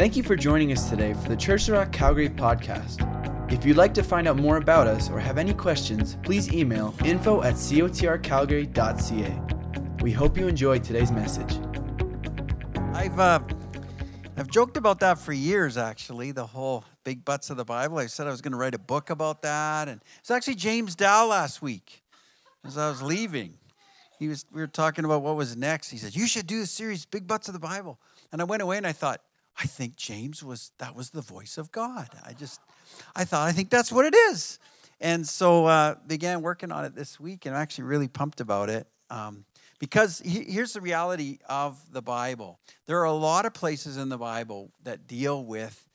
Thank you for joining us today for the Church of Rock Calgary podcast. If you'd like to find out more about us or have any questions, please email info at cotrcalgary.ca. We hope you enjoyed today's message. I've uh, I've joked about that for years, actually. The whole big butts of the Bible. I said I was going to write a book about that, and it's actually James Dow last week as I was leaving. He was we were talking about what was next. He said you should do a series, Big Butts of the Bible, and I went away and I thought I think James was that was the voice of God. I just I thought I think that's what it is, and so uh, began working on it this week, and I'm actually really pumped about it. Um, because here's the reality of the Bible there are a lot of places in the Bible that deal with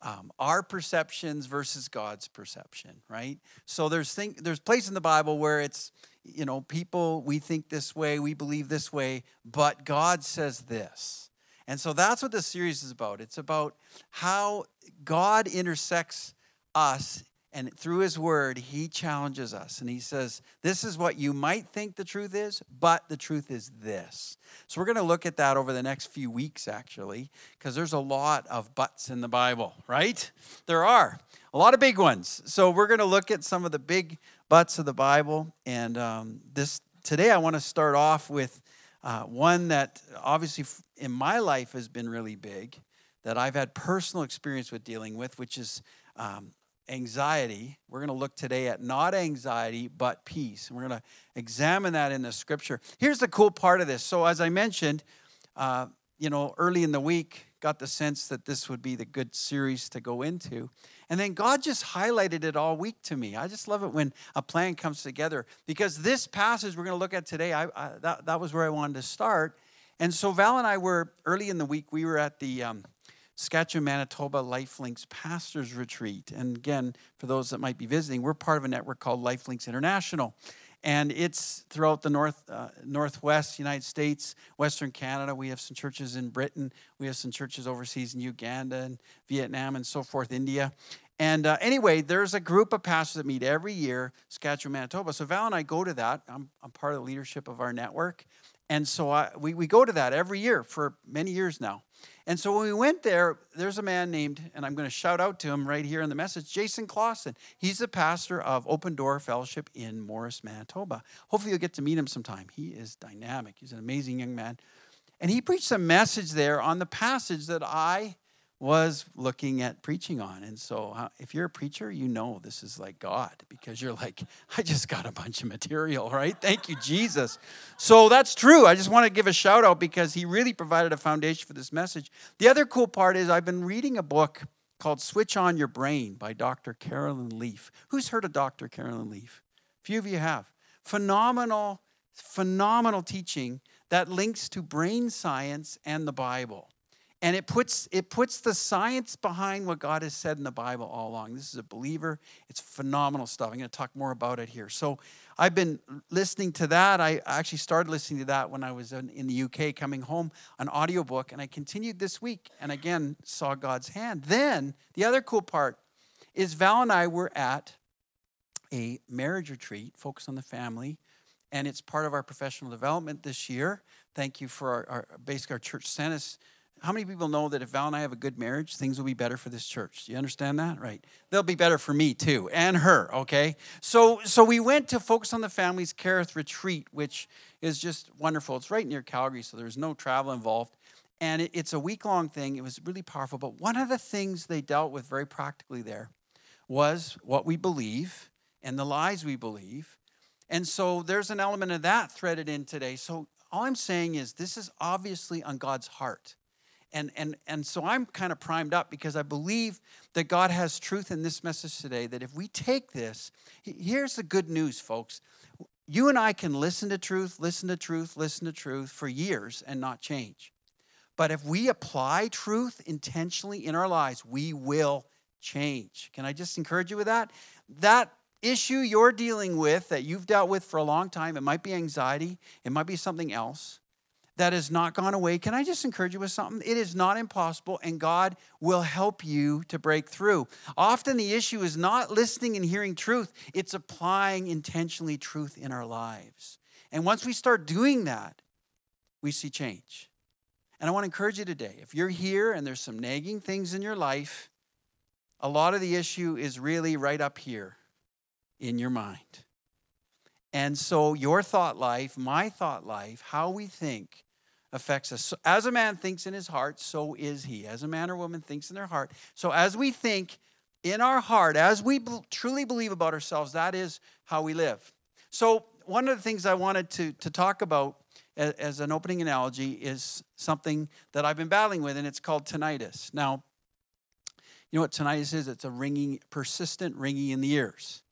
um, our perceptions versus God's perception, right? So there's thing, there's place in the Bible where it's you know people we think this way, we believe this way, but God says this, and so that's what this series is about. It's about how God intersects us and through his word, he challenges us and he says, This is what you might think the truth is, but the truth is this. So we're going to look at that over the next few weeks, actually, because there's a lot of buts in the Bible, right? There are a lot of big ones. So we're going to look at some of the big buts of the Bible. And um, this today, I want to start off with uh, one that obviously in my life has been really big, that I've had personal experience with dealing with, which is um, anxiety. We're going to look today at not anxiety, but peace. And we're going to examine that in the scripture. Here's the cool part of this. So, as I mentioned, uh, you know, early in the week, got the sense that this would be the good series to go into. And then God just highlighted it all week to me. I just love it when a plan comes together because this passage we're going to look at today, I, I, that, that was where I wanted to start. And so Val and I were early in the week, we were at the um, Saskatchewan, Manitoba Lifelinks Pastors Retreat. And again, for those that might be visiting, we're part of a network called Lifelinks International. And it's throughout the north, uh, northwest United States, Western Canada. We have some churches in Britain. We have some churches overseas in Uganda and Vietnam and so forth, India. And uh, anyway, there's a group of pastors that meet every year, Saskatchewan, Manitoba. So Val and I go to that. I'm, I'm part of the leadership of our network. And so I, we, we go to that every year for many years now. And so when we went there, there's a man named, and I'm going to shout out to him right here in the message, Jason Clausen. He's the pastor of Open Door Fellowship in Morris, Manitoba. Hopefully you'll get to meet him sometime. He is dynamic. He's an amazing young man. And he preached a message there on the passage that I was looking at preaching on. And so, uh, if you're a preacher, you know this is like God because you're like, I just got a bunch of material, right? Thank you, Jesus. So, that's true. I just want to give a shout out because he really provided a foundation for this message. The other cool part is I've been reading a book called Switch on Your Brain by Dr. Caroline Leaf. Who's heard of Dr. Caroline Leaf? A few of you have. Phenomenal, phenomenal teaching that links to brain science and the Bible and it puts it puts the science behind what God has said in the Bible all along. This is a believer. It's phenomenal stuff. I'm going to talk more about it here. So I've been listening to that. I actually started listening to that when I was in, the UK coming home, an audiobook, and I continued this week and again saw God's hand. Then the other cool part is Val and I were at a marriage retreat focused on the family, and it's part of our professional development this year. Thank you for our, our basically our church sent us how many people know that if Val and I have a good marriage, things will be better for this church? Do you understand that? Right. They'll be better for me too, and her, okay? So so we went to focus on the family's Kerith retreat, which is just wonderful. It's right near Calgary, so there's no travel involved. And it, it's a week-long thing. It was really powerful. But one of the things they dealt with very practically there was what we believe and the lies we believe. And so there's an element of that threaded in today. So all I'm saying is this is obviously on God's heart and and and so i'm kind of primed up because i believe that god has truth in this message today that if we take this here's the good news folks. You and i can listen to truth listen to truth listen to truth for years and not change. But if we apply truth intentionally in our lives we will change. Can i just encourage you with that? That issue you're dealing with that you've dealt with for a long time it might be anxiety it might be something else that has not gone away, can I just encourage you with something? It is not impossible, and God will help you to break through. Often the issue is not listening and hearing truth, it's applying intentionally truth in our lives. And once we start doing that, we see change. And I want to encourage you today if you're here and there's some nagging things in your life, a lot of the issue is really right up here in your mind. And so your thought life, my thought life, how we think affects us. So as a man thinks in his heart, so is he. As a man or woman thinks in their heart. So as we think in our heart, as we truly believe about ourselves, that is how we live. So one of the things I wanted to, to talk about as, as an opening analogy is something that I've been battling with, and it's called tinnitus. Now, you know what tinnitus is? It's a ringing, persistent ringing in the ears.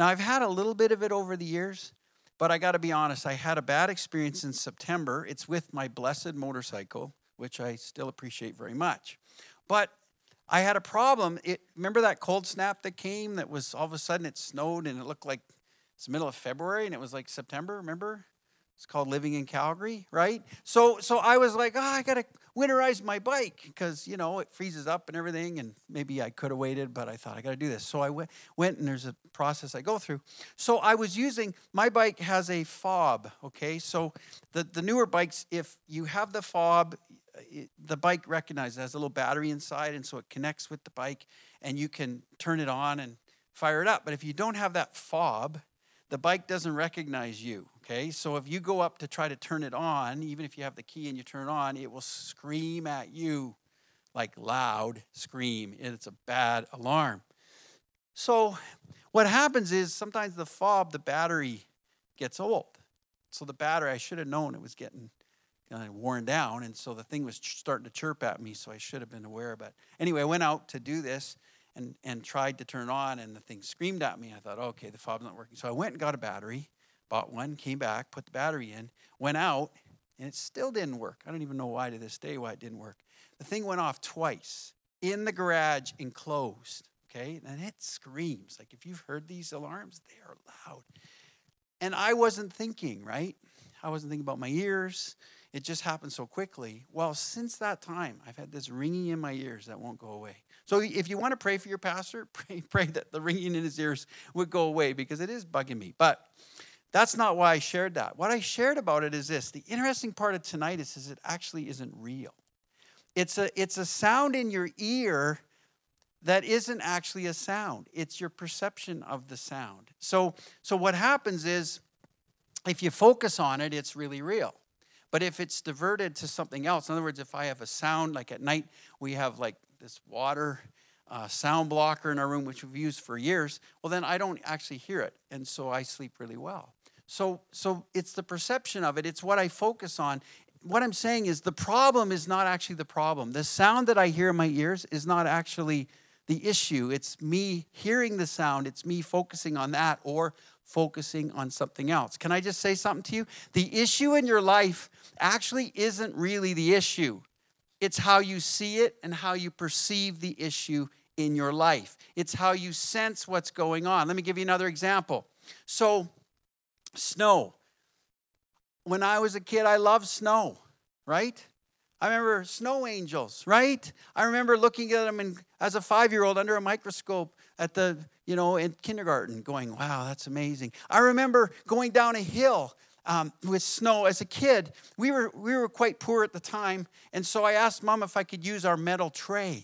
Now, I've had a little bit of it over the years, but I got to be honest, I had a bad experience in September. It's with my blessed motorcycle, which I still appreciate very much. But I had a problem. It, remember that cold snap that came that was all of a sudden it snowed and it looked like it's middle of February and it was like September, remember? It's called living in Calgary, right? So so I was like, oh, I got to winterize my bike because, you know, it freezes up and everything. And maybe I could have waited, but I thought I got to do this. So I went, went and there's a process I go through. So I was using, my bike has a fob, okay? So the, the newer bikes, if you have the fob, it, the bike recognizes it has a little battery inside. And so it connects with the bike and you can turn it on and fire it up. But if you don't have that fob, the bike doesn't recognize you. Okay, so if you go up to try to turn it on, even if you have the key and you turn it on, it will scream at you like loud scream. It's a bad alarm. So what happens is sometimes the fob, the battery gets old. So the battery, I should have known it was getting of worn down, and so the thing was starting to chirp at me. So I should have been aware of it. Anyway, I went out to do this, and, and tried to turn on, and the thing screamed at me. I thought, okay, the fob's not working. So I went and got a battery, bought one, came back, put the battery in, went out, and it still didn't work. I don't even know why to this day why it didn't work. The thing went off twice in the garage enclosed, okay? And it screams. Like if you've heard these alarms, they are loud. And I wasn't thinking, right? I wasn't thinking about my ears. It just happened so quickly. Well, since that time, I've had this ringing in my ears that won't go away. So if you want to pray for your pastor, pray, pray that the ringing in his ears would go away because it is bugging me. But that's not why I shared that. What I shared about it is this the interesting part of tinnitus is it actually isn't real. It's a, it's a sound in your ear that isn't actually a sound, it's your perception of the sound. So, so what happens is if you focus on it, it's really real. But if it's diverted to something else, in other words, if I have a sound, like at night, we have like this water uh, sound blocker in our room, which we've used for years, well, then I don't actually hear it. And so I sleep really well. So, so it's the perception of it, it's what I focus on. What I'm saying is the problem is not actually the problem. The sound that I hear in my ears is not actually the issue. It's me hearing the sound, it's me focusing on that or focusing on something else. Can I just say something to you? The issue in your life actually isn't really the issue. It's how you see it and how you perceive the issue in your life. It's how you sense what's going on. Let me give you another example. So, snow. When I was a kid, I loved snow, right? I remember snow angels, right? I remember looking at them in, as a five year old under a microscope at the, you know, in kindergarten, going, wow, that's amazing. I remember going down a hill um, with snow as a kid. We were, we were quite poor at the time, and so I asked mom if I could use our metal tray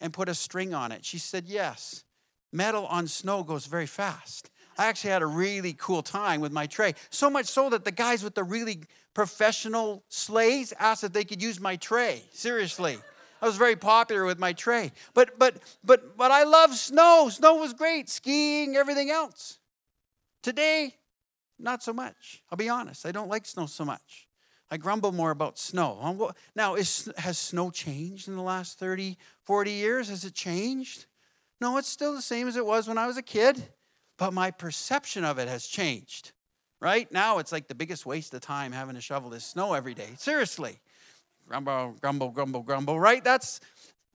and put a string on it. She said yes. Metal on snow goes very fast. I actually had a really cool time with my tray. So much so that the guys with the really professional sleighs asked if they could use my tray. Seriously. I was very popular with my tray. But but but but I love snow. Snow was great. Skiing, everything else. Today, not so much. I'll be honest. I don't like snow so much. I grumble more about snow. Now, is, has snow changed in the last 30, 40 years? Has it changed? No, it's still the same as it was when I was a kid, but my perception of it has changed. Right? Now it's like the biggest waste of time having to shovel this snow every day. Seriously. Grumble, grumble, grumble, grumble, right? That's,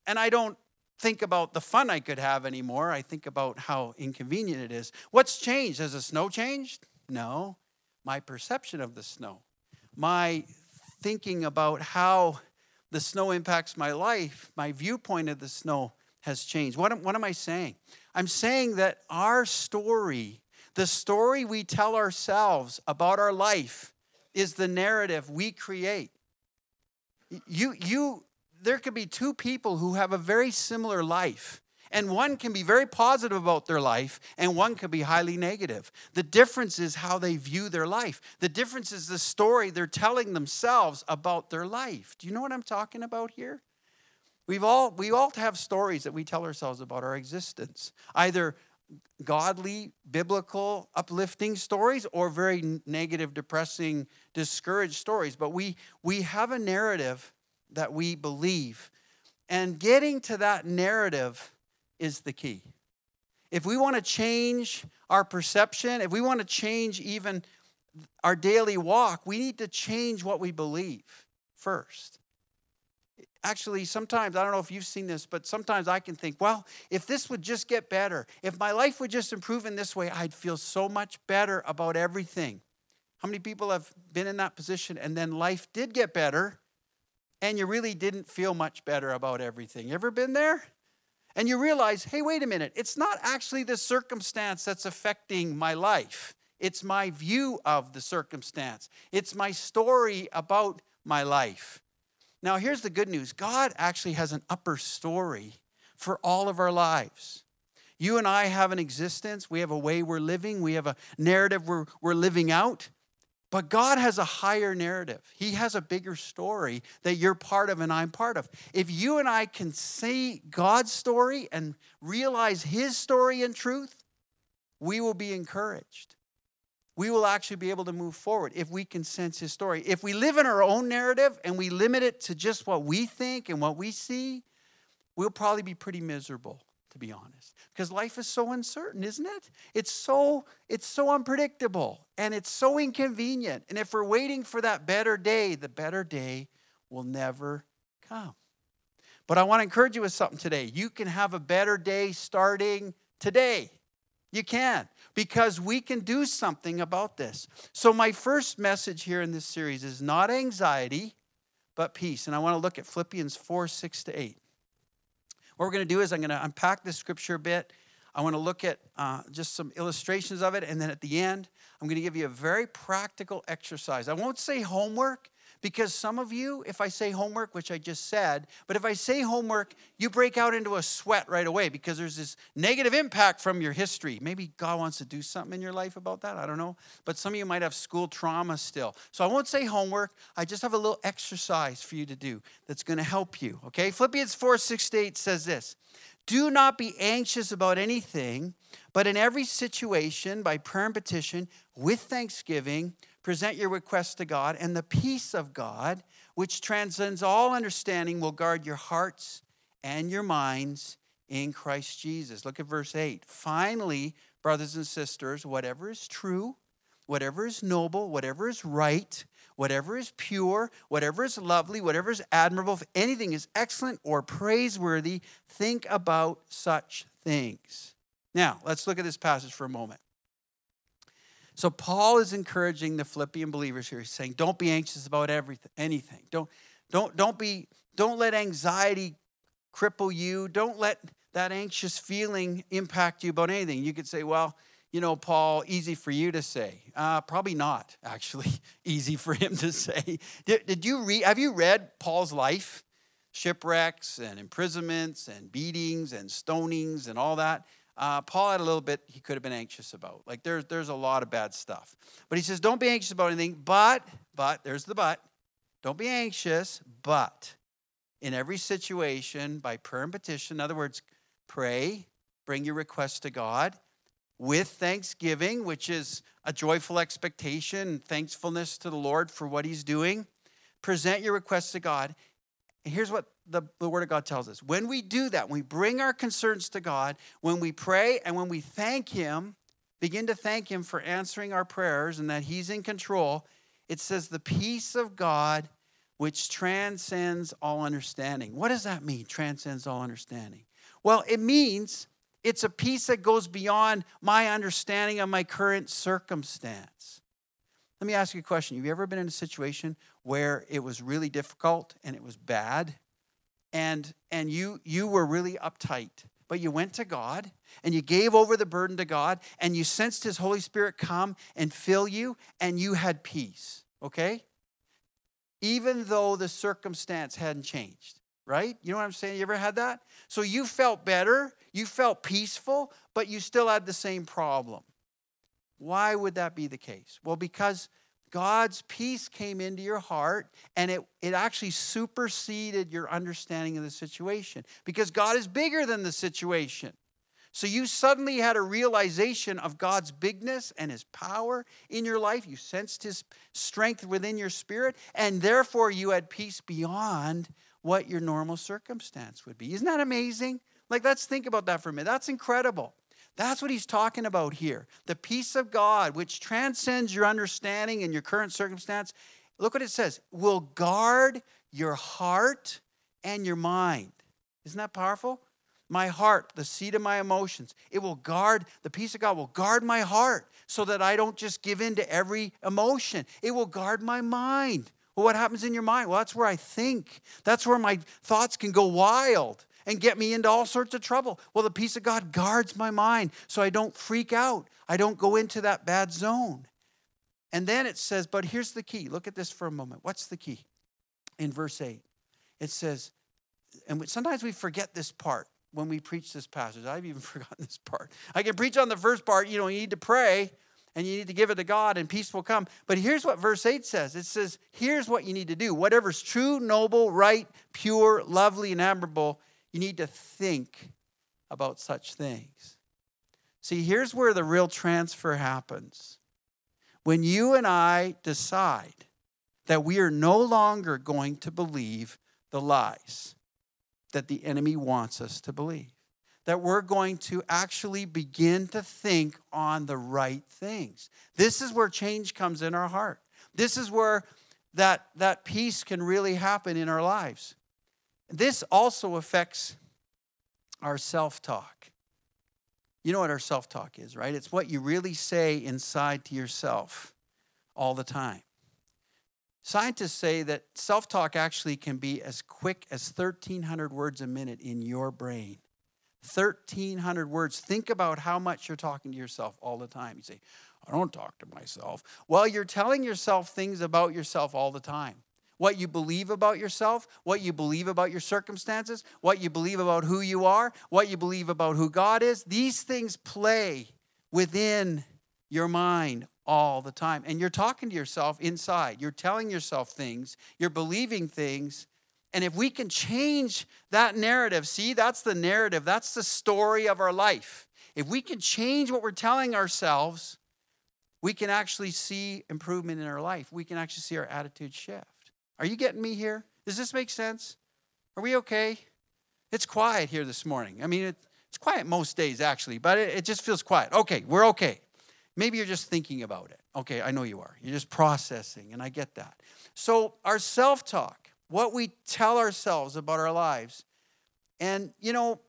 and I don't think about the fun I could have anymore. I think about how inconvenient it is. What's changed? Has the snow changed? No, my perception of the snow, my thinking about how the snow impacts my life, my viewpoint of the snow has changed. What am, what am I saying? I'm saying that our story, the story we tell ourselves about our life, is the narrative we create. You, you, there could be two people who have a very similar life. And one can be very positive about their life, and one can be highly negative. The difference is how they view their life. The difference is the story they're telling themselves about their life. Do you know what I'm talking about here? We've all, we all have stories that we tell ourselves about our existence, either godly, biblical, uplifting stories or very negative, depressing, discouraged stories. But we, we have a narrative that we believe. And getting to that narrative is the key. If we want to change our perception, if we want to change even our daily walk, we need to change what we believe first actually sometimes i don't know if you've seen this but sometimes i can think well if this would just get better if my life would just improve in this way i'd feel so much better about everything. How many people have been in that position and then life did get better and you really didn't feel much better about everything? You ever been there? And you realize hey wait a minute it's not actually the circumstance that's affecting my life. It's my view of the circumstance. It's my story about my life now, here's the good news God actually has an upper story for all of our lives. You and I have an existence, we have a way we're living, we have a narrative we're, we're living out. But God has a higher narrative. He has a bigger story that you're part of and I'm part of. If you and I can see God's story and realize His story and truth, we will be encouraged we will actually be able to move forward if we can sense his story. If we live in our own narrative and we limit it to just what we think and what we see, we'll probably be pretty miserable, to be honest. Because life is so uncertain, isn't it? It's so it's so unpredictable and it's so inconvenient. And if we're waiting for that better day, the better day will never come. But I want to encourage you with something today. You can have a better day starting today. You can because we can do something about this. So, my first message here in this series is not anxiety, but peace. And I want to look at Philippians 4 6 to 8. What we're going to do is I'm going to unpack this scripture a bit. I want to look at uh, just some illustrations of it. And then at the end, I'm going to give you a very practical exercise. I won't say homework because some of you, if I say homework, which I just said, but if I say homework, you break out into a sweat right away because there's this negative impact from your history. Maybe God wants to do something in your life about that. I don't know. But some of you might have school trauma still. So I won't say homework. I just have a little exercise for you to do that's going to help you. Okay? Philippians 4 6 to 8 says this Do not be anxious about anything, but in every situation, by prayer and petition, with thanksgiving, present your requests to God, and the peace of God, which transcends all understanding, will guard your hearts and your minds in Christ Jesus. Look at verse 8. Finally, brothers and sisters, whatever is true, whatever is noble, whatever is right, whatever is pure, whatever is lovely, whatever is admirable, if anything is excellent or praiseworthy, think about such things. Now, let's look at this passage for a moment. So Paul is encouraging the Philippian believers here. He's saying, don't be anxious about everything, anything. Don't, don't, don't be, don't let anxiety cripple you. Don't let that anxious feeling impact you about anything. You could say, well, you know, Paul, easy for you to say. Uh, probably not, actually, easy for him to say. Did, did you read, have you read Paul's life? Shipwrecks and imprisonments and beatings and stonings and all that uh, Paul had a little bit he could have been anxious about. Like there's there's a lot of bad stuff. But he says, don't be anxious about anything, but, but, there's the but. Don't be anxious, but in every situation, by prayer and petition, in other words, pray, bring your requests to God with thanksgiving, which is a joyful expectation, thankfulness to the Lord for what he's doing. Present your requests to God. And here's what the, the Word of God tells us. When we do that, when we bring our concerns to God, when we pray and when we thank Him, begin to thank Him for answering our prayers and that He's in control, it says, the peace of God which transcends all understanding. What does that mean, transcends all understanding? Well, it means it's a peace that goes beyond my understanding of my current circumstance. Let me ask you a question. Have you ever been in a situation where it was really difficult and it was bad and and you you were really uptight but you went to God and you gave over the burden to God and you sensed his holy spirit come and fill you and you had peace okay even though the circumstance hadn't changed, right? You know what I'm saying? You ever had that? So you felt better, you felt peaceful, but you still had the same problem. Why would that be the case? Well, because God's peace came into your heart and it, it actually superseded your understanding of the situation because God is bigger than the situation. So you suddenly had a realization of God's bigness and his power in your life. You sensed his strength within your spirit, and therefore you had peace beyond what your normal circumstance would be. Isn't that amazing? Like, let's think about that for a minute. That's incredible. That's what he's talking about here. The peace of God, which transcends your understanding and your current circumstance. Look what it says will guard your heart and your mind. Isn't that powerful? my heart, the seat of my emotions. It will guard, the peace of God will guard my heart so that I don't just give in to every emotion. It will guard my mind. Well, what happens in your mind? Well, that's where I think. That's where my thoughts can go wild and get me into all sorts of trouble. Well, the peace of God guards my mind so I don't freak out. I don't go into that bad zone. And then it says, but here's the key. Look at this for a moment. What's the key? In verse 8, it says, and sometimes we forget this part when we preach this passage. I've even forgotten this part. I can preach on the first part, you know, you need to pray and you need to give it to God and peace will come. But here's what verse 8 says it says, here's what you need to do. Whatever's true, noble, right, pure, lovely, and admirable, you need to think about such things. See, here's where the real transfer happens. When you and I decide that we are no longer going to believe the lies that the enemy wants us to believe. That we're going to actually begin to think on the right things. This is where change comes in our heart. This is where that, that peace can really happen in our lives. This also affects our self talk. You know what our self talk is, right? It's what you really say inside to yourself all the time. Scientists say that self talk actually can be as quick as 1,300 words a minute in your brain. 1,300 words. Think about how much you're talking to yourself all the time. You say, I don't talk to myself. Well, you're telling yourself things about yourself all the time. What you believe about yourself, what you believe about your circumstances, what you believe about who you are, what you believe about who God is, these things play within your mind all the time. And you're talking to yourself inside. You're telling yourself things, you're believing things. And if we can change that narrative, see, that's the narrative, that's the story of our life. If we can change what we're telling ourselves, we can actually see improvement in our life. We can actually see our attitude shift. Are you getting me here? Does this make sense? Are we okay? It's quiet here this morning. I mean, it, it's quiet most days, actually, but it, it just feels quiet. Okay, we're okay. Maybe you're just thinking about it. Okay, I know you are. You're just processing, and I get that. So, our self talk, what we tell ourselves about our lives, and you know,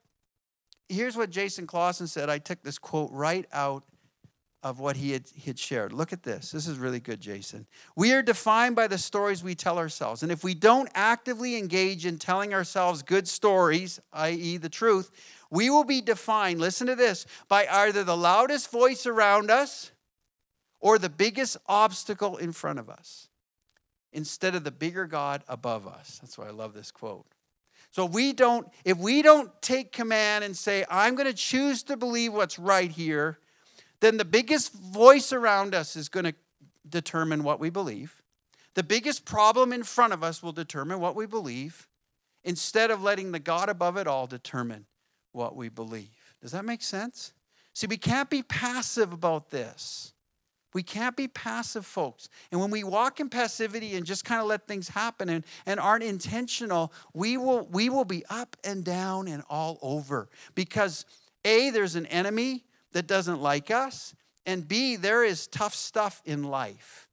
here's what Jason Clausen said. I took this quote right out of what he had, he had shared. Look at this. This is really good, Jason. We are defined by the stories we tell ourselves. And if we don't actively engage in telling ourselves good stories, i.e., the truth, we will be defined, listen to this, by either the loudest voice around us or the biggest obstacle in front of us instead of the bigger God above us. That's why I love this quote. So we don't if we don't take command and say I'm going to choose to believe what's right here, then the biggest voice around us is going to determine what we believe. The biggest problem in front of us will determine what we believe instead of letting the God above it all determine what we believe. Does that make sense? See, we can't be passive about this. We can't be passive, folks. And when we walk in passivity and just kind of let things happen and, and aren't intentional, we will, we will be up and down and all over. Because A, there's an enemy that doesn't like us, and B, there is tough stuff in life.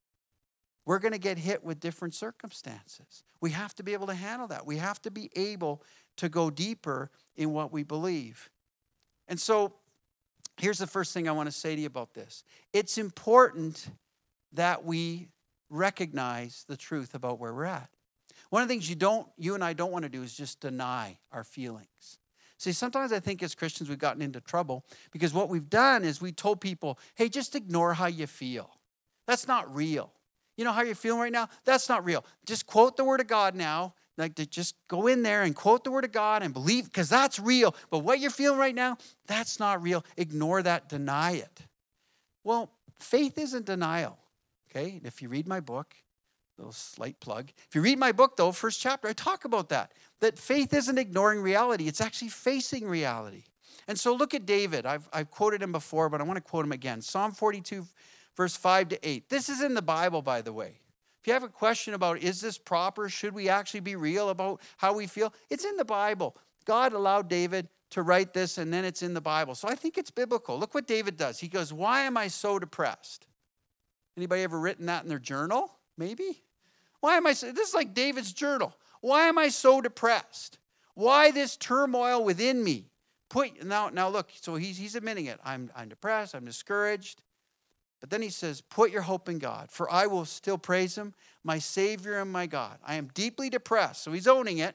We're going to get hit with different circumstances. We have to be able to handle that. We have to be able to go deeper in what we believe. And so here's the first thing I want to say to you about this it's important that we recognize the truth about where we're at. One of the things you don't, you and I don't want to do is just deny our feelings. See, sometimes I think as Christians we've gotten into trouble because what we've done is we told people, hey, just ignore how you feel. That's not real. You know how you're feeling right now? That's not real. Just quote the word of God now. Like to just go in there and quote the word of God and believe, because that's real. But what you're feeling right now, that's not real. Ignore that, deny it. Well, faith isn't denial. Okay? And if you read my book, little slight plug. If you read my book, though, first chapter, I talk about that. That faith isn't ignoring reality, it's actually facing reality. And so look at David. I've, I've quoted him before, but I want to quote him again. Psalm 42, verse 5 to 8. This is in the Bible, by the way. If you have a question about is this proper, should we actually be real about how we feel, it's in the Bible. God allowed David to write this, and then it's in the Bible. So I think it's biblical. Look what David does. He goes, Why am I so depressed? Anybody ever written that in their journal? Maybe. Why am I so, this is like David's journal. Why am I so depressed? Why this turmoil within me? Put now, now look, so he's he's admitting it. I'm I'm depressed, I'm discouraged. But then he says, Put your hope in God, for I will still praise him, my Savior and my God. I am deeply depressed. So he's owning it.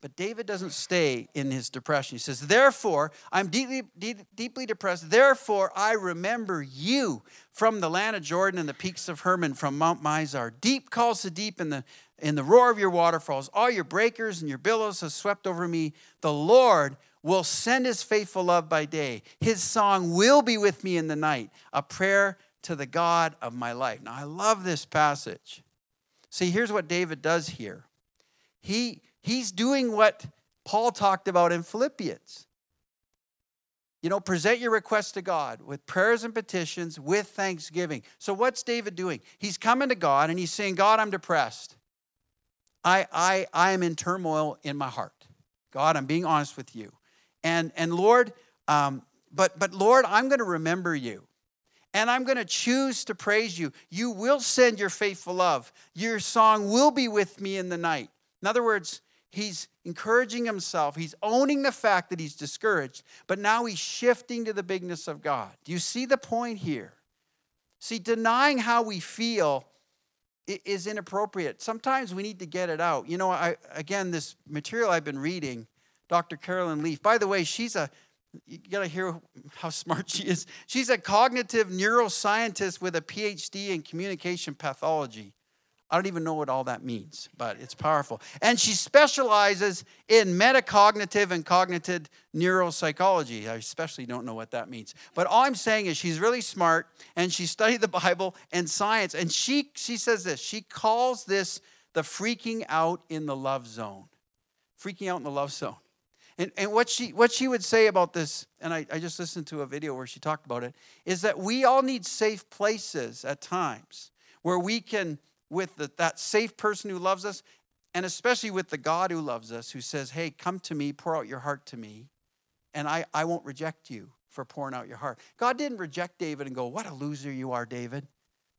But David doesn't stay in his depression. He says, Therefore, I'm deeply, deep, deeply depressed. Therefore, I remember you from the land of Jordan and the peaks of Hermon, from Mount Mizar. Deep calls to deep in the, in the roar of your waterfalls. All your breakers and your billows have swept over me. The Lord will send his faithful love by day. His song will be with me in the night, a prayer to the God of my life. Now, I love this passage. See, here's what David does here. He He's doing what Paul talked about in Philippians. You know, present your requests to God with prayers and petitions with thanksgiving. So, what's David doing? He's coming to God and he's saying, God, I'm depressed. I, I, I am in turmoil in my heart. God, I'm being honest with you. And, and Lord, um, but, but Lord, I'm going to remember you. And I'm going to choose to praise you. You will send your faithful love. Your song will be with me in the night. In other words, He's encouraging himself. He's owning the fact that he's discouraged, but now he's shifting to the bigness of God. Do you see the point here? See, denying how we feel is inappropriate. Sometimes we need to get it out. You know, I again, this material I've been reading, Dr. Caroline Leaf. By the way, she's a you got to hear how smart she is. She's a cognitive neuroscientist with a PhD in communication pathology. I don't even know what all that means, but it's powerful. And she specializes in metacognitive and cognitive neuropsychology. I especially don't know what that means. But all I'm saying is she's really smart and she studied the Bible and science. And she, she says this she calls this the freaking out in the love zone. Freaking out in the love zone. And, and what, she, what she would say about this, and I, I just listened to a video where she talked about it, is that we all need safe places at times where we can with the, that safe person who loves us, and especially with the God who loves us, who says, Hey, come to me, pour out your heart to me, and I, I won't reject you for pouring out your heart. God didn't reject David and go, What a loser you are, David.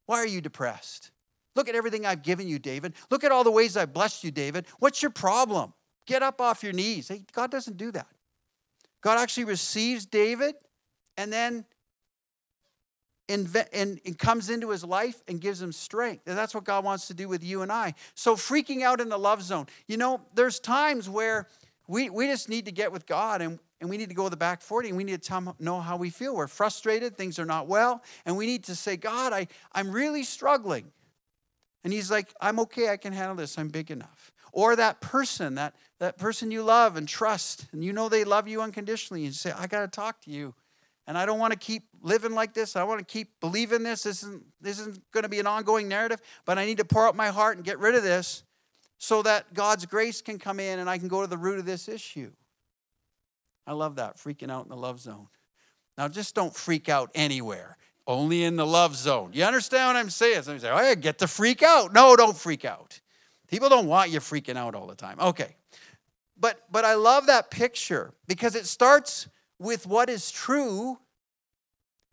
Why are you depressed? Look at everything I've given you, David. Look at all the ways I've blessed you, David. What's your problem? Get up off your knees. Hey, God doesn't do that. God actually receives David and then and, and, comes into his life and gives him strength. And that's what God wants to do with you and I. So, freaking out in the love zone. You know, there's times where we, we just need to get with God and, and we need to go to the back 40 and we need to tell, him know how we feel. We're frustrated, things are not well, and we need to say, God, I, I'm really struggling. And he's like, I'm okay, I can handle this, I'm big enough. Or that person, that, that person you love and trust, and you know they love you unconditionally, and you say, I got to talk to you and I don't want to keep living like this. I want to keep believing this. This isn't, this isn't going to be an ongoing narrative, but I need to pour out my heart and get rid of this so that God's grace can come in and I can go to the root of this issue. I love that, freaking out in the love zone. Now, just don't freak out anywhere, only in the love zone. You understand what I'm saying? Somebody say, oh, I get to freak out. No, don't freak out. People don't want you freaking out all the time. Okay. But, but I love that picture because it starts with what is true,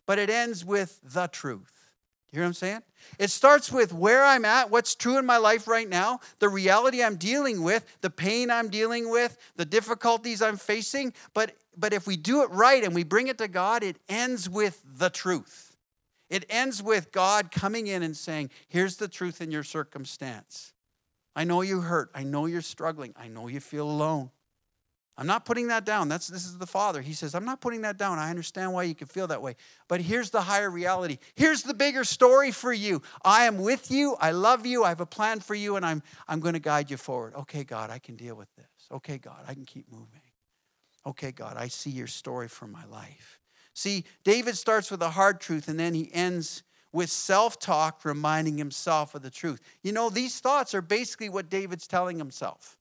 but it ends with the truth. You hear what I'm saying? It starts with where I'm at, what's true in my life right now, the reality I'm dealing with, the pain I'm dealing with, the difficulties I'm facing. But, but if we do it right and we bring it to God, it ends with the truth. It ends with God coming in and saying, Here's the truth in your circumstance. I know you hurt. I know you're struggling. I know you feel alone. I'm not putting that down. That's this is the Father. He says, I'm not putting that down. I understand why you can feel that way. But here's the higher reality. Here's the bigger story for you. I am with you. I love you. I have a plan for you, and I'm I'm going to guide you forward. Okay, God, I can deal with this. Okay, God, I can keep moving. Okay, God, I see your story for my life. See, David starts with a hard truth and then he ends with self talk, reminding himself of the truth. You know, these thoughts are basically what David's telling himself.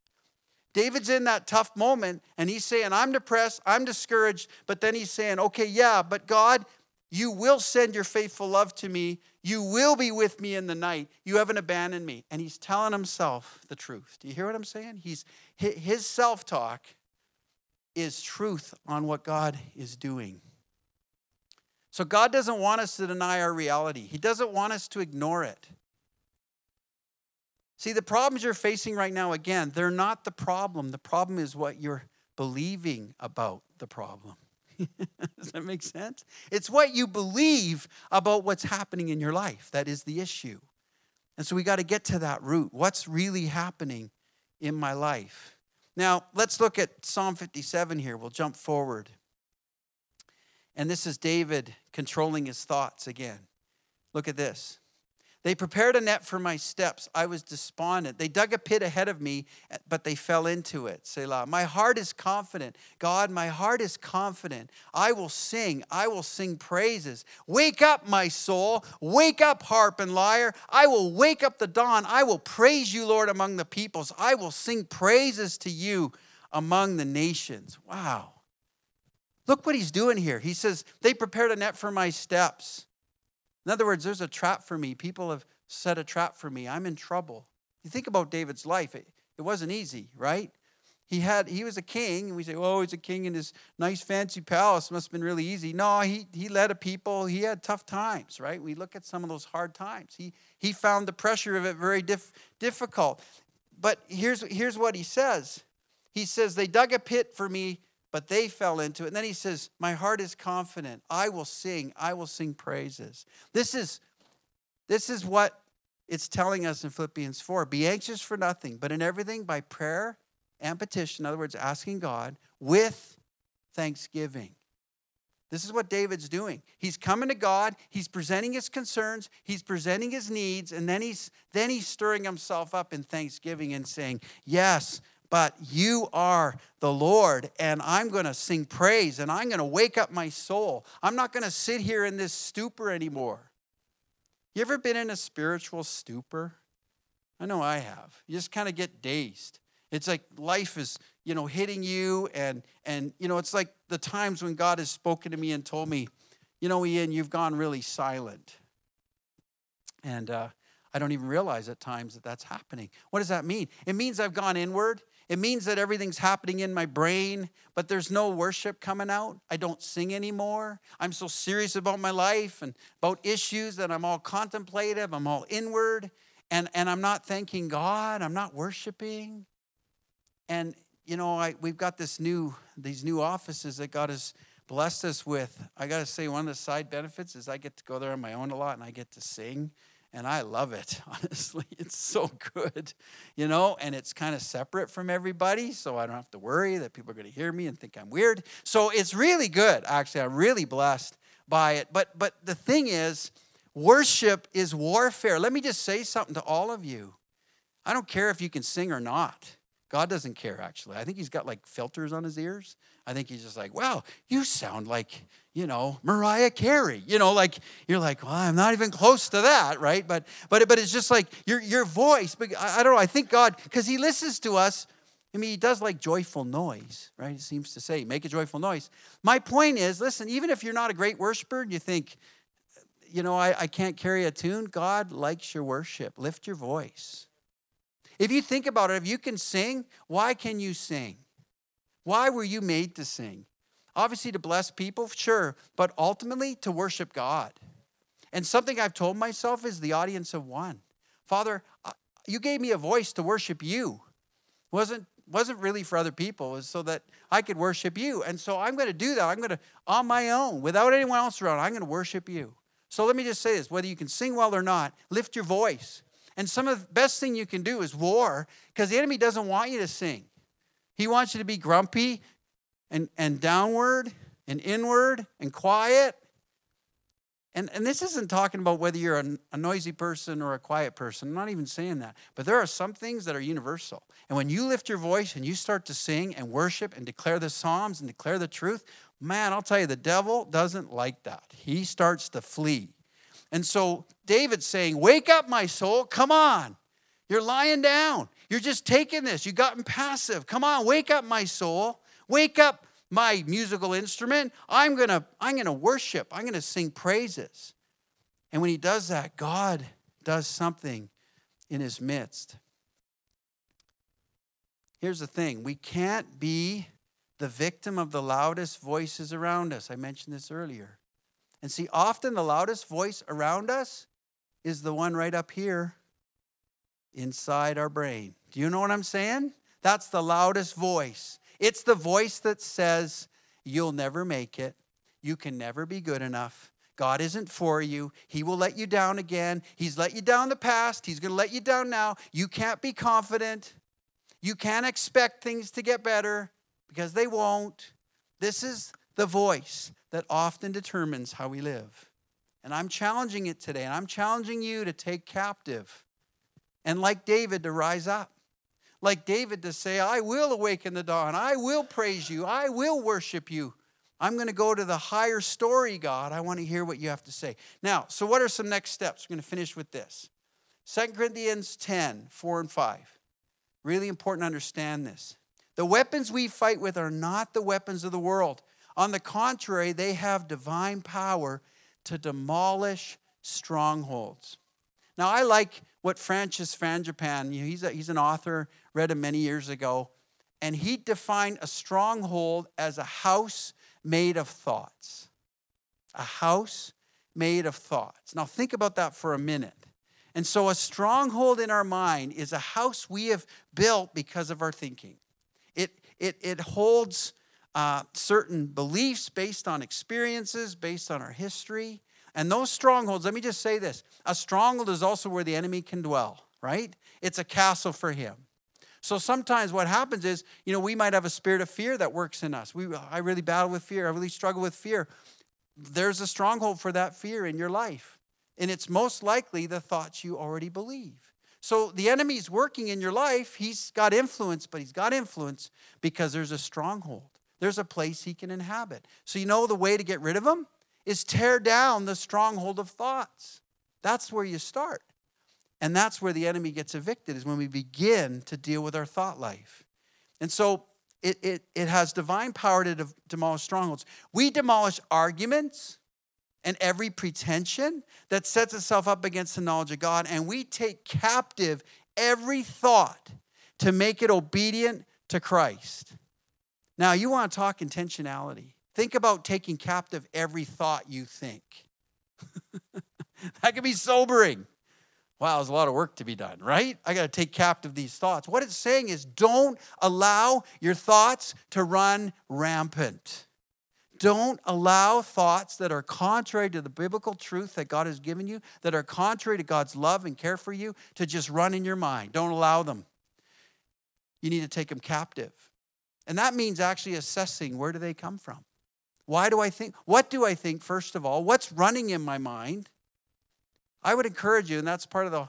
David's in that tough moment and he's saying, I'm depressed, I'm discouraged, but then he's saying, okay, yeah, but God, you will send your faithful love to me. You will be with me in the night. You haven't abandoned me. And he's telling himself the truth. Do you hear what I'm saying? He's his self-talk is truth on what God is doing. So God doesn't want us to deny our reality. He doesn't want us to ignore it. See, the problems you're facing right now, again, they're not the problem. The problem is what you're believing about the problem. Does that make sense? It's what you believe about what's happening in your life that is the issue. And so we got to get to that root. What's really happening in my life? Now, let's look at Psalm 57 here. We'll jump forward. And this is David controlling his thoughts again. Look at this. They prepared a net for my steps. I was despondent. They dug a pit ahead of me, but they fell into it. Selah. My heart is confident. God, my heart is confident. I will sing. I will sing praises. Wake up, my soul. Wake up, harp and lyre. I will wake up the dawn. I will praise you, Lord, among the peoples. I will sing praises to you among the nations. Wow. Look what he's doing here. He says, They prepared a net for my steps. In other words, there's a trap for me. People have set a trap for me. I'm in trouble. You think about David's life, it, it wasn't easy, right? He had he was a king, and we say, oh, he's a king in his nice fancy palace. Must have been really easy. No, he he led a people. He had tough times, right? We look at some of those hard times. He he found the pressure of it very diff, difficult. But here's here's what he says. He says, They dug a pit for me but they fell into it. And then he says, My heart is confident. I will sing. I will sing praises. This is, this is what it's telling us in Philippians 4. Be anxious for nothing, but in everything by prayer and petition, in other words, asking God, with thanksgiving. This is what David's doing. He's coming to God, he's presenting his concerns, he's presenting his needs, and then he's then he's stirring himself up in thanksgiving and saying, "Yes, but you are the Lord, and I'm going to sing praise, and I'm going to wake up my soul. I'm not going to sit here in this stupor anymore. You ever been in a spiritual stupor? I know I have. You just kind of get dazed. It's like life is, you know, hitting you, and and you know, it's like the times when God has spoken to me and told me, you know, Ian, you've gone really silent. And uh, I don't even realize at times that that's happening. What does that mean? It means I've gone inward it means that everything's happening in my brain, but there's no worship coming out. I don't sing anymore. I'm so serious about my life and about issues that I'm all contemplative, I'm all inward, and, and I'm not thanking God, I'm not worshiping. And you know, I, we've got this new these new offices that God has blessed us with. I got to say, one of the side benefits is I get to go there on my own a lot, and I get to sing and I love it, honestly. It's so good, you know, and it's kind of separate from everybody, so I don't have to worry that people are going to hear me and think I'm weird. So it's really good. Actually, I'm really blessed by it. But but the thing is, worship is warfare. Let me just say something to all of you. I don't care if you can sing or not. God doesn't care, actually. I think he's got like filters on his ears. I think he's just like, wow, you sound like, you know, Mariah Carey. You know, like you're like, well, I'm not even close to that, right? But but but it's just like your your voice. But I, I don't know. I think God, because he listens to us. I mean, he does like joyful noise, right? It seems to say, make a joyful noise. My point is, listen, even if you're not a great worshiper and you think, you know, I, I can't carry a tune, God likes your worship. Lift your voice. If you think about it, if you can sing, why can you sing? Why were you made to sing? Obviously, to bless people, sure, but ultimately to worship God. And something I've told myself is the audience of one. Father, uh, you gave me a voice to worship you. Wasn't wasn't really for other people, it was so that I could worship you. And so I'm going to do that. I'm going to, on my own, without anyone else around, I'm going to worship you. So let me just say this whether you can sing well or not, lift your voice. And some of the best thing you can do is war, because the enemy doesn't want you to sing. He wants you to be grumpy and, and downward and inward and quiet. And, and this isn't talking about whether you're a, a noisy person or a quiet person. I'm not even saying that. But there are some things that are universal. And when you lift your voice and you start to sing and worship and declare the Psalms and declare the truth, man, I'll tell you, the devil doesn't like that. He starts to flee. And so David's saying, Wake up, my soul. Come on. You're lying down. You're just taking this. You've gotten passive. Come on, wake up, my soul. Wake up, my musical instrument. I'm gonna, I'm gonna worship. I'm gonna sing praises. And when he does that, God does something in his midst. Here's the thing we can't be the victim of the loudest voices around us. I mentioned this earlier. And see, often the loudest voice around us is the one right up here inside our brain. Do you know what I'm saying? That's the loudest voice. It's the voice that says, You'll never make it. You can never be good enough. God isn't for you. He will let you down again. He's let you down in the past. He's going to let you down now. You can't be confident. You can't expect things to get better because they won't. This is the voice that often determines how we live. And I'm challenging it today, and I'm challenging you to take captive and, like David, to rise up. Like David, to say, I will awaken the dawn. I will praise you. I will worship you. I'm going to go to the higher story, God. I want to hear what you have to say. Now, so what are some next steps? We're going to finish with this 2 Corinthians 10 4 and 5. Really important to understand this. The weapons we fight with are not the weapons of the world. On the contrary, they have divine power to demolish strongholds. Now, I like what Francis know, he's, a, he's an author, read him many years ago, and he defined a stronghold as a house made of thoughts. A house made of thoughts. Now, think about that for a minute. And so, a stronghold in our mind is a house we have built because of our thinking. It, it, it holds uh, certain beliefs based on experiences, based on our history. And those strongholds, let me just say this a stronghold is also where the enemy can dwell, right? It's a castle for him. So sometimes what happens is, you know, we might have a spirit of fear that works in us. We, I really battle with fear. I really struggle with fear. There's a stronghold for that fear in your life. And it's most likely the thoughts you already believe. So the enemy's working in your life. He's got influence, but he's got influence because there's a stronghold. There's a place he can inhabit. So you know the way to get rid of him is tear down the stronghold of thoughts. That's where you start. And that's where the enemy gets evicted, is when we begin to deal with our thought life. And so it, it, it has divine power to de- demolish strongholds. We demolish arguments and every pretension that sets itself up against the knowledge of God, and we take captive every thought to make it obedient to Christ. Now, you want to talk intentionality. Think about taking captive every thought you think. that can be sobering. Wow, there's a lot of work to be done, right? I got to take captive these thoughts. What it's saying is don't allow your thoughts to run rampant. Don't allow thoughts that are contrary to the biblical truth that God has given you, that are contrary to God's love and care for you, to just run in your mind. Don't allow them. You need to take them captive. And that means actually assessing where do they come from? Why do I think? What do I think, first of all? What's running in my mind? I would encourage you, and that's part of the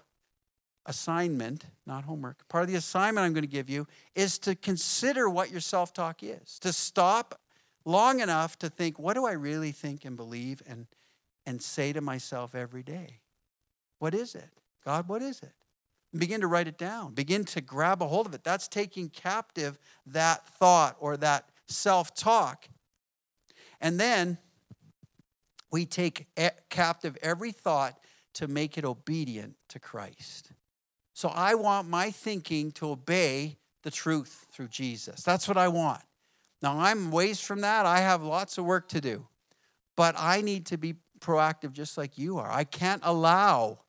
assignment, not homework. Part of the assignment I'm going to give you is to consider what your self talk is, to stop long enough to think, what do I really think and believe and, and say to myself every day? What is it? God, what is it? And begin to write it down. Begin to grab a hold of it. That's taking captive that thought or that self talk. And then we take captive every thought to make it obedient to Christ. So I want my thinking to obey the truth through Jesus. That's what I want. Now, I'm ways from that. I have lots of work to do, but I need to be proactive just like you are. I can't allow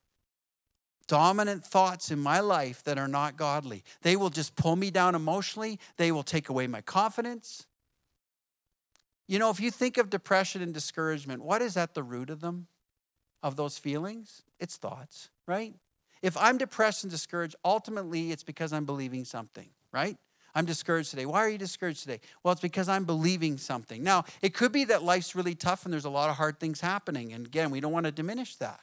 dominant thoughts in my life that are not godly. They will just pull me down emotionally, they will take away my confidence. You know, if you think of depression and discouragement, what is at the root of them, of those feelings? It's thoughts, right? If I'm depressed and discouraged, ultimately it's because I'm believing something, right? I'm discouraged today. Why are you discouraged today? Well, it's because I'm believing something. Now, it could be that life's really tough and there's a lot of hard things happening. And again, we don't want to diminish that.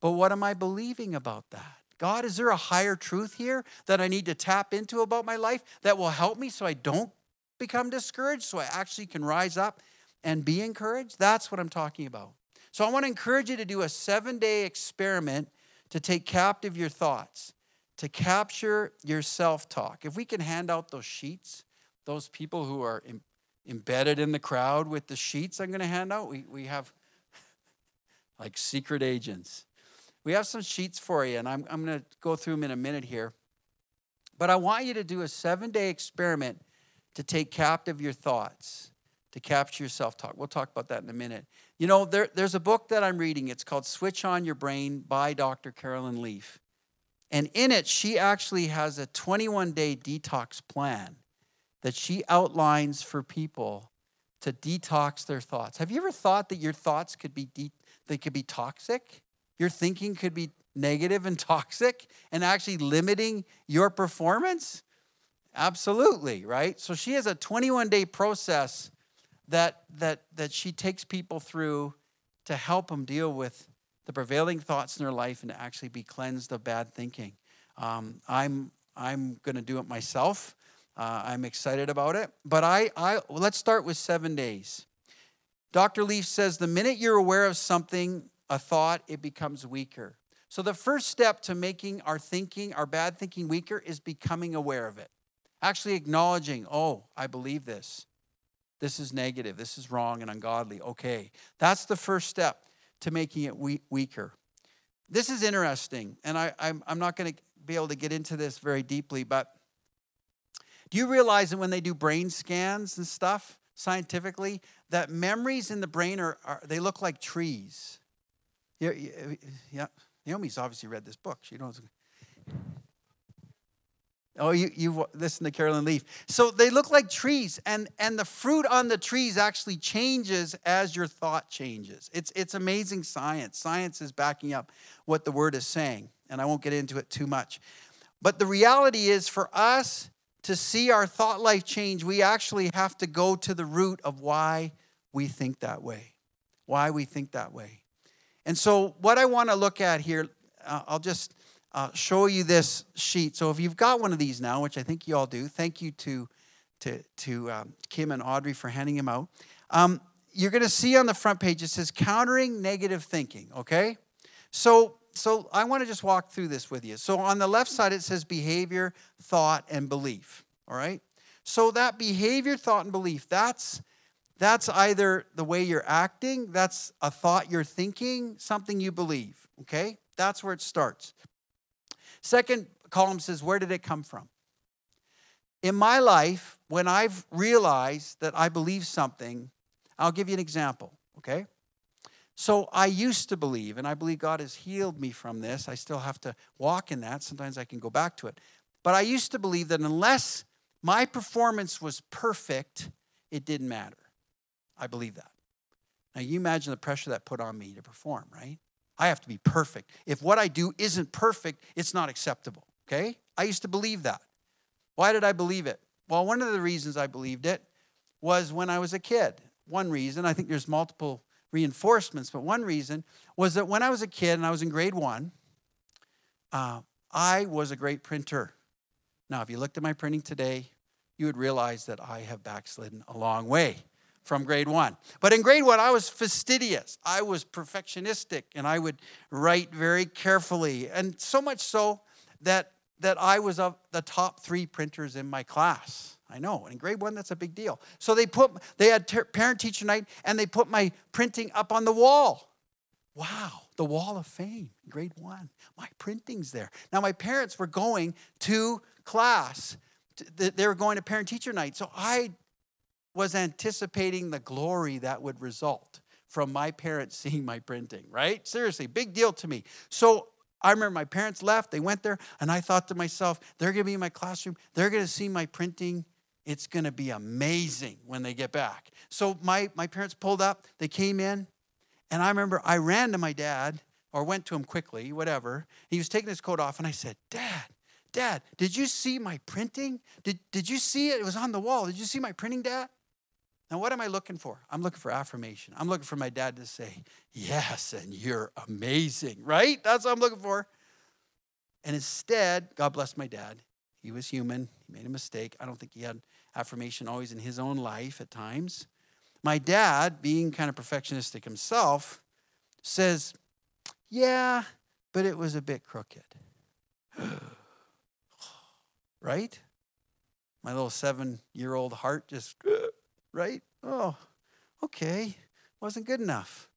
But what am I believing about that? God, is there a higher truth here that I need to tap into about my life that will help me so I don't become discouraged, so I actually can rise up and be encouraged? That's what I'm talking about. So I want to encourage you to do a seven day experiment to take captive your thoughts, to capture your self talk. If we can hand out those sheets, those people who are Im- embedded in the crowd with the sheets I'm going to hand out, we, we have like secret agents. We have some sheets for you, and I'm, I'm going to go through them in a minute here. But I want you to do a seven day experiment to take captive your thoughts, to capture your self talk. We'll talk about that in a minute. You know, there, there's a book that I'm reading. It's called Switch on Your Brain by Dr. Caroline Leaf. And in it, she actually has a 21 day detox plan that she outlines for people to detox their thoughts. Have you ever thought that your thoughts could be de- they could be toxic? Your thinking could be negative and toxic and actually limiting your performance? Absolutely, right? So she has a 21 day process that, that, that she takes people through to help them deal with the prevailing thoughts in their life and actually be cleansed of bad thinking. Um, I'm, I'm going to do it myself. Uh, I'm excited about it. But I, I, let's start with seven days. Dr. Leaf says the minute you're aware of something a thought, it becomes weaker. So, the first step to making our thinking, our bad thinking weaker, is becoming aware of it. Actually acknowledging, oh, I believe this. This is negative. This is wrong and ungodly. Okay. That's the first step to making it we- weaker. This is interesting, and I, I'm, I'm not going to be able to get into this very deeply, but do you realize that when they do brain scans and stuff scientifically, that memories in the brain are, are they look like trees? Yeah, yeah. Naomi's obviously read this book. She knows. Oh, you you listen to Caroline Leaf. So they look like trees, and and the fruit on the trees actually changes as your thought changes. It's it's amazing science. Science is backing up what the word is saying, and I won't get into it too much. But the reality is, for us to see our thought life change, we actually have to go to the root of why we think that way. Why we think that way. And so, what I want to look at here, uh, I'll just uh, show you this sheet. So, if you've got one of these now, which I think you all do, thank you to, to, to um, Kim and Audrey for handing them out. Um, you're going to see on the front page it says countering negative thinking, okay? So, so I want to just walk through this with you. So, on the left side, it says behavior, thought, and belief, all right? So, that behavior, thought, and belief, that's that's either the way you're acting, that's a thought you're thinking, something you believe, okay? That's where it starts. Second column says, Where did it come from? In my life, when I've realized that I believe something, I'll give you an example, okay? So I used to believe, and I believe God has healed me from this. I still have to walk in that. Sometimes I can go back to it. But I used to believe that unless my performance was perfect, it didn't matter. I believe that. Now, you imagine the pressure that put on me to perform, right? I have to be perfect. If what I do isn't perfect, it's not acceptable, okay? I used to believe that. Why did I believe it? Well, one of the reasons I believed it was when I was a kid. One reason, I think there's multiple reinforcements, but one reason was that when I was a kid and I was in grade one, uh, I was a great printer. Now, if you looked at my printing today, you would realize that I have backslidden a long way from grade one. But in grade one, I was fastidious. I was perfectionistic and I would write very carefully. And so much so that, that I was of the top three printers in my class. I know. In grade one, that's a big deal. So they put they had parent teacher night and they put my printing up on the wall. Wow, the wall of fame, grade one. My printing's there. Now my parents were going to class. They were going to parent teacher night. So I was anticipating the glory that would result from my parents seeing my printing, right? Seriously, big deal to me. So I remember my parents left, they went there, and I thought to myself, they're gonna be in my classroom, they're gonna see my printing. It's gonna be amazing when they get back. So my, my parents pulled up, they came in, and I remember I ran to my dad or went to him quickly, whatever. He was taking his coat off, and I said, Dad, Dad, did you see my printing? Did, did you see it? It was on the wall. Did you see my printing, Dad? Now, what am I looking for? I'm looking for affirmation. I'm looking for my dad to say, Yes, and you're amazing, right? That's what I'm looking for. And instead, God bless my dad. He was human, he made a mistake. I don't think he had affirmation always in his own life at times. My dad, being kind of perfectionistic himself, says, Yeah, but it was a bit crooked. right? My little seven year old heart just, right? Oh, okay. Wasn't good enough.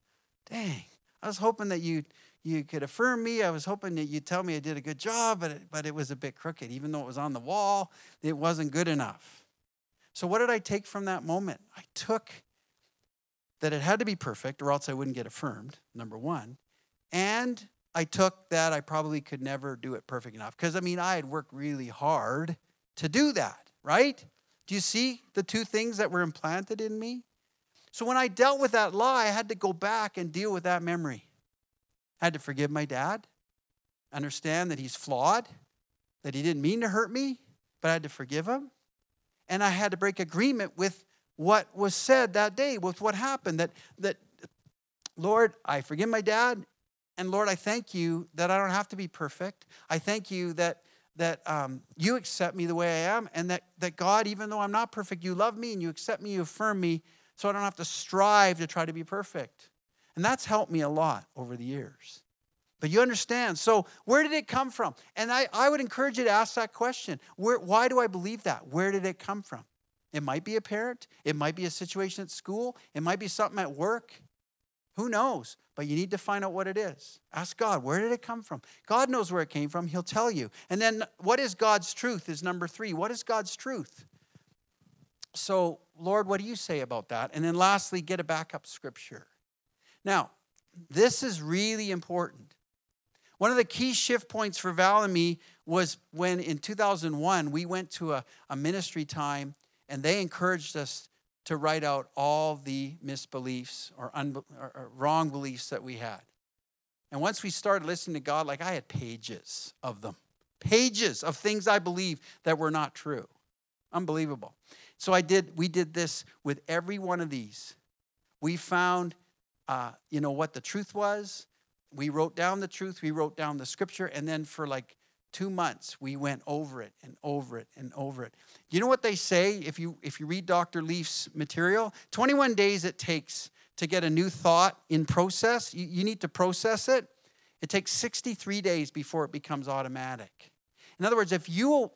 Dang. I was hoping that you you could affirm me. I was hoping that you'd tell me I did a good job, but it, but it was a bit crooked. Even though it was on the wall, it wasn't good enough. So, what did I take from that moment? I took that it had to be perfect or else I wouldn't get affirmed, number one. And I took that I probably could never do it perfect enough. Because, I mean, I had worked really hard to do that, right? Do you see the two things that were implanted in me? So when I dealt with that lie, I had to go back and deal with that memory. I had to forgive my dad, understand that he's flawed, that he didn't mean to hurt me, but I had to forgive him. And I had to break agreement with what was said that day, with what happened. That, that Lord, I forgive my dad, and Lord, I thank you that I don't have to be perfect. I thank you that that um, you accept me the way I am, and that, that God, even though I'm not perfect, you love me and you accept me, you affirm me, so I don't have to strive to try to be perfect. And that's helped me a lot over the years. But you understand. So, where did it come from? And I, I would encourage you to ask that question. Where, why do I believe that? Where did it come from? It might be a parent, it might be a situation at school, it might be something at work, who knows? But you need to find out what it is. Ask God, where did it come from? God knows where it came from. He'll tell you. And then, what is God's truth? Is number three. What is God's truth? So, Lord, what do you say about that? And then, lastly, get a backup scripture. Now, this is really important. One of the key shift points for Val and me was when in 2001 we went to a, a ministry time and they encouraged us to write out all the misbeliefs or, unbe- or wrong beliefs that we had. And once we started listening to God, like I had pages of them, pages of things I believe that were not true. Unbelievable. So I did. We did this with every one of these. We found, uh, you know, what the truth was. We wrote down the truth. We wrote down the scripture, and then for like two months we went over it and over it and over it. You know what they say if you if you read dr leaf's material? 21 days it takes to get a new thought in process. You, you need to process it. It takes 63 days before it becomes automatic. In other words if you will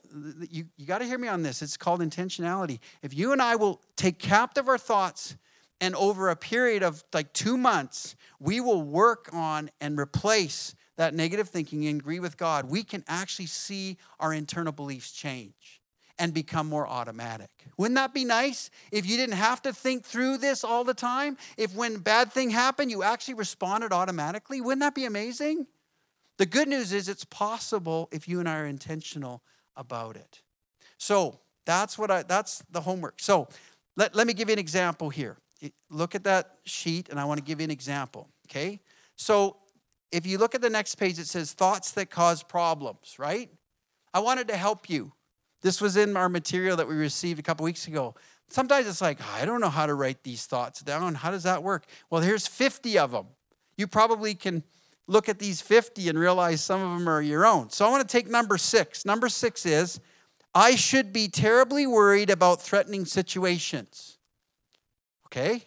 you, you got to hear me on this. It's called intentionality. If you and i will take captive our thoughts and over a period of like two months we will work on and replace that negative thinking and agree with God, we can actually see our internal beliefs change and become more automatic. Wouldn't that be nice if you didn't have to think through this all the time? If when bad thing happened, you actually responded automatically? Wouldn't that be amazing? The good news is it's possible if you and I are intentional about it. So that's what I that's the homework. So let, let me give you an example here. Look at that sheet, and I want to give you an example. Okay? So if you look at the next page, it says thoughts that cause problems, right? I wanted to help you. This was in our material that we received a couple weeks ago. Sometimes it's like, I don't know how to write these thoughts down. How does that work? Well, here's 50 of them. You probably can look at these 50 and realize some of them are your own. So I want to take number six. Number six is, I should be terribly worried about threatening situations. Okay?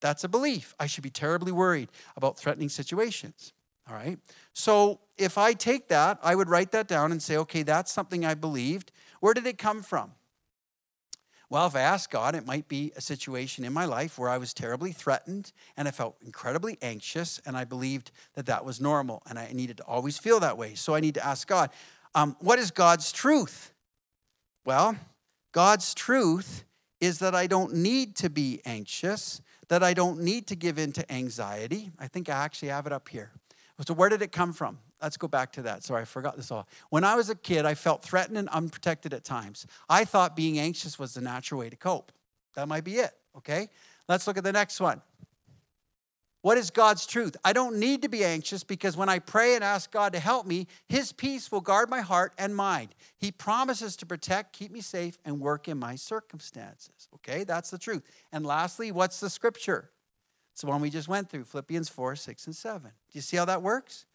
That's a belief. I should be terribly worried about threatening situations. All right. So if I take that, I would write that down and say, okay, that's something I believed. Where did it come from? Well, if I ask God, it might be a situation in my life where I was terribly threatened and I felt incredibly anxious and I believed that that was normal and I needed to always feel that way. So I need to ask God, um, what is God's truth? Well, God's truth is that I don't need to be anxious, that I don't need to give in to anxiety. I think I actually have it up here. So, where did it come from? Let's go back to that. Sorry, I forgot this all. When I was a kid, I felt threatened and unprotected at times. I thought being anxious was the natural way to cope. That might be it, okay? Let's look at the next one. What is God's truth? I don't need to be anxious because when I pray and ask God to help me, His peace will guard my heart and mind. He promises to protect, keep me safe, and work in my circumstances. Okay, that's the truth. And lastly, what's the scripture? It's the one we just went through Philippians 4, 6, and 7. Do you see how that works?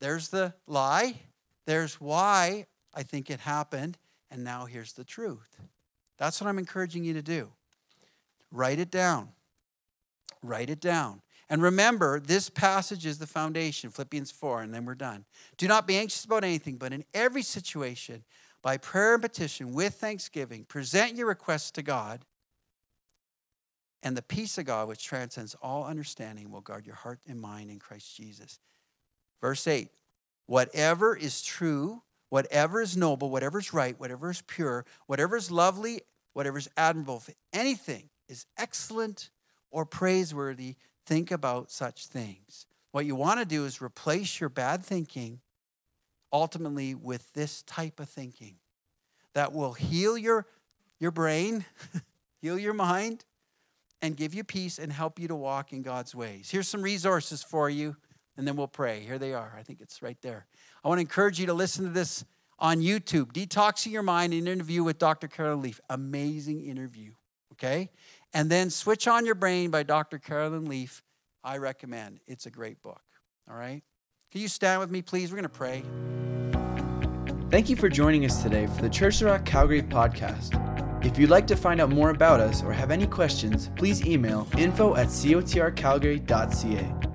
There's the lie, there's why I think it happened, and now here's the truth. That's what I'm encouraging you to do. Write it down. Write it down. And remember, this passage is the foundation, Philippians 4, and then we're done. Do not be anxious about anything, but in every situation, by prayer and petition, with thanksgiving, present your requests to God, and the peace of God, which transcends all understanding, will guard your heart and mind in Christ Jesus. Verse 8 Whatever is true, whatever is noble, whatever is right, whatever is pure, whatever is lovely, whatever is admirable, if anything is excellent or praiseworthy, think about such things. What you want to do is replace your bad thinking ultimately with this type of thinking that will heal your, your brain, heal your mind, and give you peace and help you to walk in God's ways. Here's some resources for you, and then we'll pray. Here they are. I think it's right there. I want to encourage you to listen to this on YouTube Detoxing Your Mind, an interview with Dr. Caroline Leaf. Amazing interview, okay? And then Switch on Your Brain by Dr. Caroline Leaf. I recommend. It's a great book, all right? Can you stand with me, please? We're going to pray. Thank you for joining us today for the Church Rock Calgary podcast. If you'd like to find out more about us or have any questions, please email info at cotrcalgary.ca.